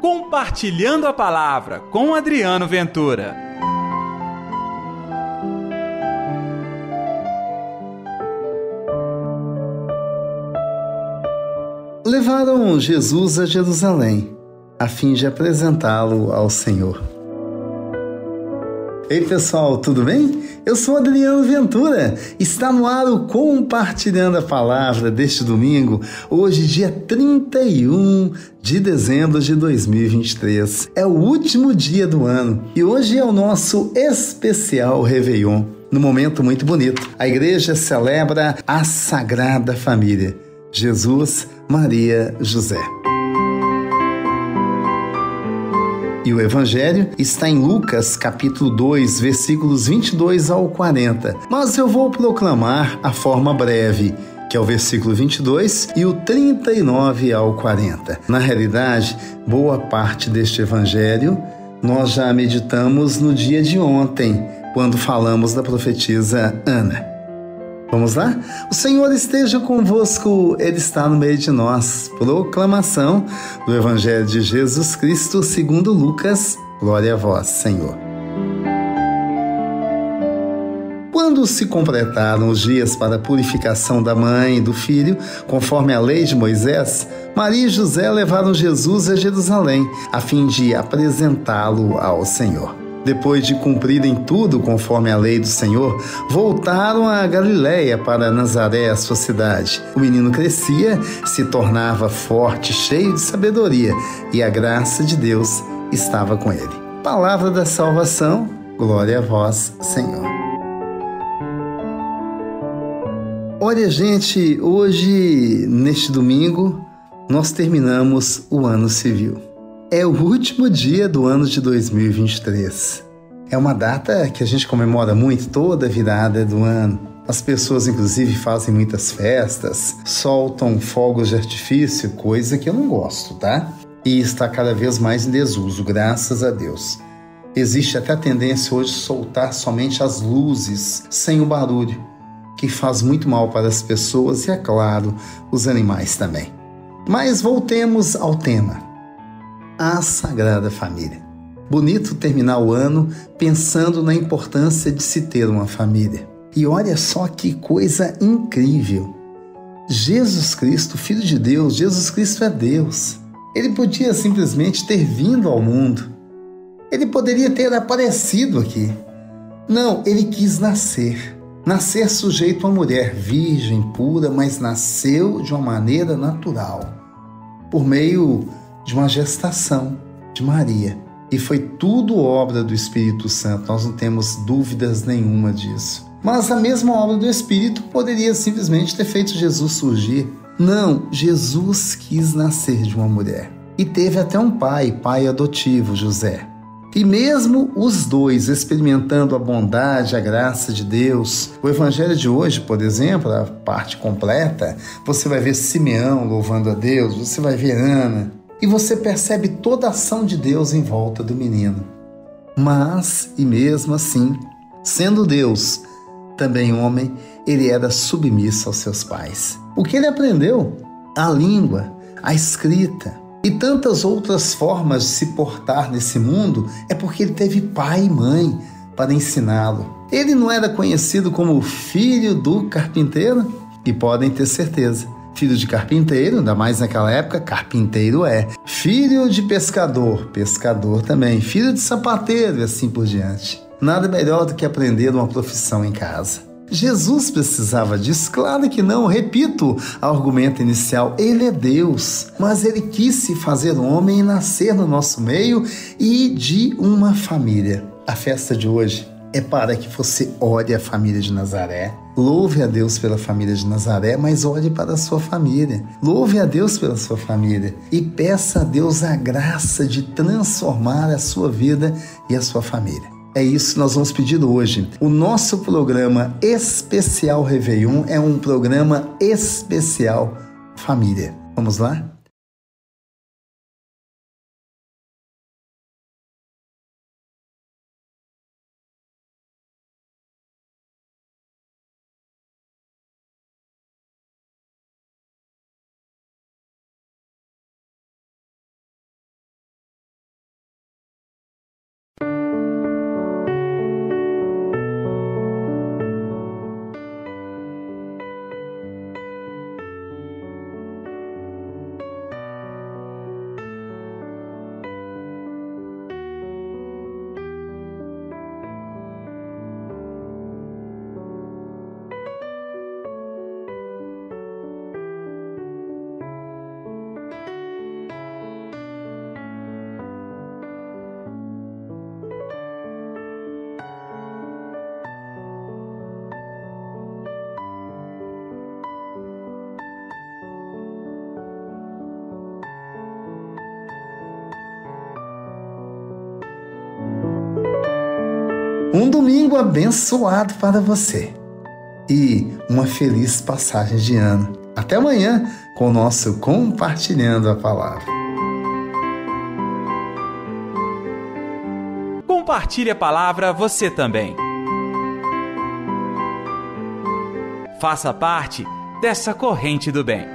Compartilhando a Palavra com Adriano Ventura. Levaram Jesus a Jerusalém, a fim de apresentá-lo ao Senhor. Ei pessoal, tudo bem? Eu sou Adriano Ventura. Está no ar o Compartilhando a Palavra deste domingo, hoje, dia 31 de dezembro de 2023. É o último dia do ano e hoje é o nosso especial Réveillon. Num momento muito bonito, a igreja celebra a Sagrada Família: Jesus, Maria, José. E o evangelho está em Lucas, capítulo 2, versículos 22 ao 40. Mas eu vou proclamar a forma breve, que é o versículo 22 e o 39 ao 40. Na realidade, boa parte deste evangelho nós já meditamos no dia de ontem, quando falamos da profetisa Ana. Vamos lá? O Senhor esteja convosco, Ele está no meio de nós. Proclamação do Evangelho de Jesus Cristo segundo Lucas. Glória a vós, Senhor. Quando se completaram os dias para a purificação da mãe e do filho, conforme a lei de Moisés, Maria e José levaram Jesus a Jerusalém, a fim de apresentá-lo ao Senhor. Depois de cumprirem tudo conforme a lei do Senhor, voltaram a Galiléia para Nazaré, a sua cidade. O menino crescia, se tornava forte, cheio de sabedoria, e a graça de Deus estava com ele. Palavra da salvação, glória a vós, Senhor. Olha, gente, hoje, neste domingo, nós terminamos o ano civil. É o último dia do ano de 2023. É uma data que a gente comemora muito toda a virada do ano. As pessoas, inclusive, fazem muitas festas, soltam fogos de artifício, coisa que eu não gosto, tá? E está cada vez mais em desuso, graças a Deus. Existe até a tendência hoje de soltar somente as luzes, sem o barulho, que faz muito mal para as pessoas e, é claro, os animais também. Mas voltemos ao tema a Sagrada Família. Bonito terminar o ano pensando na importância de se ter uma família. E olha só que coisa incrível! Jesus Cristo, Filho de Deus, Jesus Cristo é Deus. Ele podia simplesmente ter vindo ao mundo. Ele poderia ter aparecido aqui. Não, ele quis nascer. Nascer sujeito a mulher, virgem, pura, mas nasceu de uma maneira natural. Por meio de uma gestação de Maria. E foi tudo obra do Espírito Santo, nós não temos dúvidas nenhuma disso. Mas a mesma obra do Espírito poderia simplesmente ter feito Jesus surgir. Não, Jesus quis nascer de uma mulher. E teve até um pai, pai adotivo, José. E mesmo os dois experimentando a bondade, a graça de Deus, o evangelho de hoje, por exemplo, a parte completa, você vai ver Simeão louvando a Deus, você vai ver Ana, e você percebe toda a ação de Deus em volta do menino. Mas, e mesmo assim, sendo Deus também homem, ele era submisso aos seus pais. O que ele aprendeu? A língua, a escrita e tantas outras formas de se portar nesse mundo é porque ele teve pai e mãe para ensiná-lo. Ele não era conhecido como filho do carpinteiro? E podem ter certeza Filho de carpinteiro, ainda mais naquela época, carpinteiro é. Filho de pescador, pescador também. Filho de sapateiro e assim por diante. Nada melhor do que aprender uma profissão em casa. Jesus precisava disso? Claro que não. Repito o argumento inicial: Ele é Deus, mas ele quis se fazer homem e nascer no nosso meio e de uma família. A festa de hoje é para que você ore a família de Nazaré. Louve a Deus pela família de Nazaré, mas olhe para a sua família. Louve a Deus pela sua família e peça a Deus a graça de transformar a sua vida e a sua família. É isso que nós vamos pedir hoje. O nosso programa especial Réveillon é um programa especial família. Vamos lá? Um domingo abençoado para você e uma feliz passagem de ano. Até amanhã com o nosso Compartilhando a Palavra. Compartilhe a palavra você também. Faça parte dessa corrente do bem.